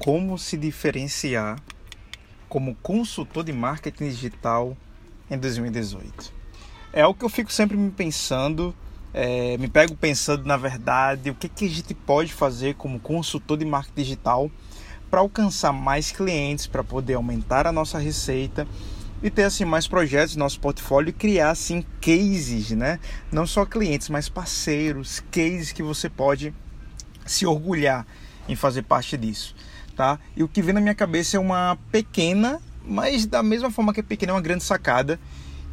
como se diferenciar como consultor de marketing digital em 2018. É algo que eu fico sempre me pensando, é, me pego pensando na verdade o que, que a gente pode fazer como consultor de marketing digital para alcançar mais clientes, para poder aumentar a nossa receita e ter assim mais projetos no nosso portfólio e criar assim cases, né? Não só clientes, mas parceiros, cases que você pode se orgulhar em fazer parte disso tá? E o que vem na minha cabeça é uma pequena, mas da mesma forma que é pequena, é uma grande sacada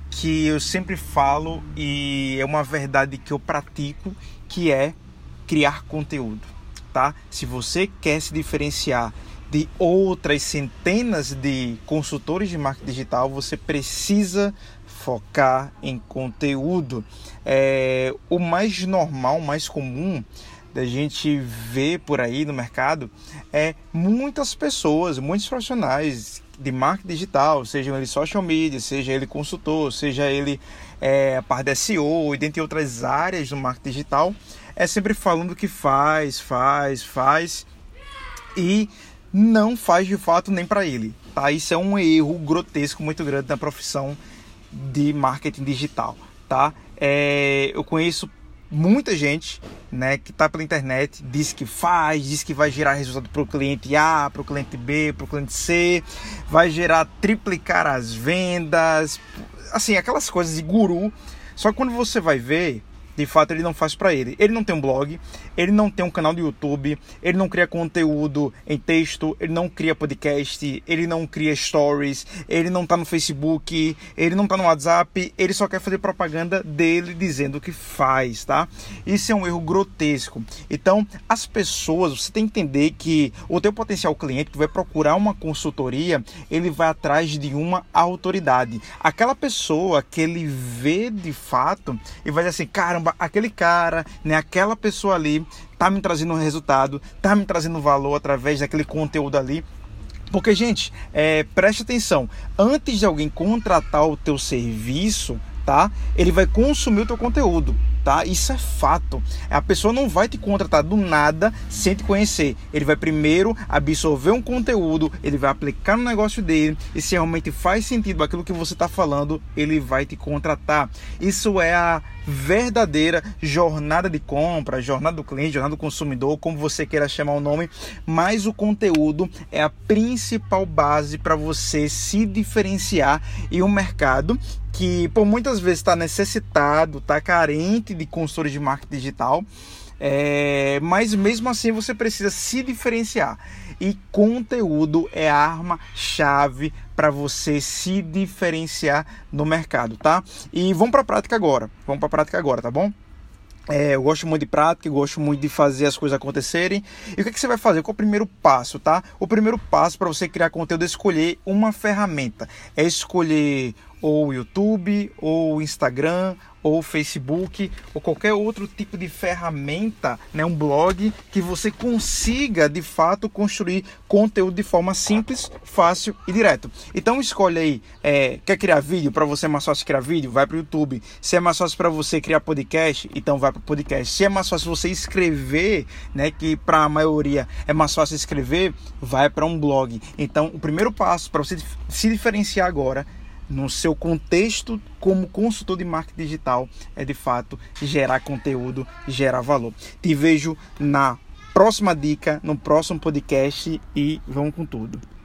que eu sempre falo e é uma verdade que eu pratico, que é criar conteúdo, tá? Se você quer se diferenciar de outras centenas de consultores de marketing digital, você precisa focar em conteúdo. É, o mais normal, o mais comum da gente ver por aí no mercado é muitas pessoas, muitos profissionais de marketing digital, seja ele social media, seja ele consultor, seja ele é, a parte da SEO e dentre outras áreas do marketing digital, é sempre falando que faz, faz, faz e não faz de fato nem para ele. Tá? Isso é um erro grotesco muito grande na profissão de marketing digital. Tá? É, eu conheço muita gente né, que está pela internet diz que faz, diz que vai gerar resultado para o cliente A, para o cliente B, para o cliente C, vai gerar triplicar as vendas, assim, aquelas coisas de guru. Só que quando você vai ver, de fato ele não faz para ele. Ele não tem um blog, ele não tem um canal do YouTube, ele não cria conteúdo em texto, ele não cria podcast, ele não cria stories, ele não tá no Facebook, ele não tá no WhatsApp, ele só quer fazer propaganda dele dizendo o que faz, tá? Isso é um erro grotesco. Então, as pessoas, você tem que entender que o teu potencial cliente que vai procurar uma consultoria, ele vai atrás de uma autoridade. Aquela pessoa que ele vê de fato e vai dizer assim, caramba, aquele cara, né, aquela pessoa ali tá me trazendo um resultado, tá me trazendo valor através daquele conteúdo ali. Porque, gente, é, preste atenção, antes de alguém contratar o teu serviço, tá? Ele vai consumir o teu conteúdo tá? Isso é fato. A pessoa não vai te contratar do nada sem te conhecer. Ele vai primeiro absorver um conteúdo, ele vai aplicar no negócio dele e se realmente faz sentido aquilo que você está falando, ele vai te contratar. Isso é a verdadeira jornada de compra, jornada do cliente, jornada do consumidor, como você queira chamar o nome, mas o conteúdo é a principal base para você se diferenciar em um mercado que por muitas vezes está necessitado, está carente de consultores de marketing digital, é, mas mesmo assim você precisa se diferenciar. E conteúdo é a arma-chave para você se diferenciar no mercado, tá? E vamos para a prática agora. Vamos para a prática agora, tá bom? É, eu gosto muito de prática, eu gosto muito de fazer as coisas acontecerem. E o que, é que você vai fazer? Qual é o primeiro passo, tá? O primeiro passo para você criar conteúdo é escolher uma ferramenta. É escolher ou YouTube, ou Instagram, ou Facebook, ou qualquer outro tipo de ferramenta, né, um blog, que você consiga de fato construir conteúdo de forma simples, fácil e direto. Então escolhe aí, é, quer criar vídeo? Para você é mais fácil criar vídeo? Vai para o YouTube. Se é mais fácil para você criar podcast, então vai para o podcast. Se é mais fácil você escrever, né, que para a maioria é mais fácil escrever, vai para um blog. Então o primeiro passo para você se diferenciar agora no seu contexto como consultor de marketing digital é de fato gerar conteúdo, gerar valor. Te vejo na próxima dica, no próximo podcast e vamos com tudo.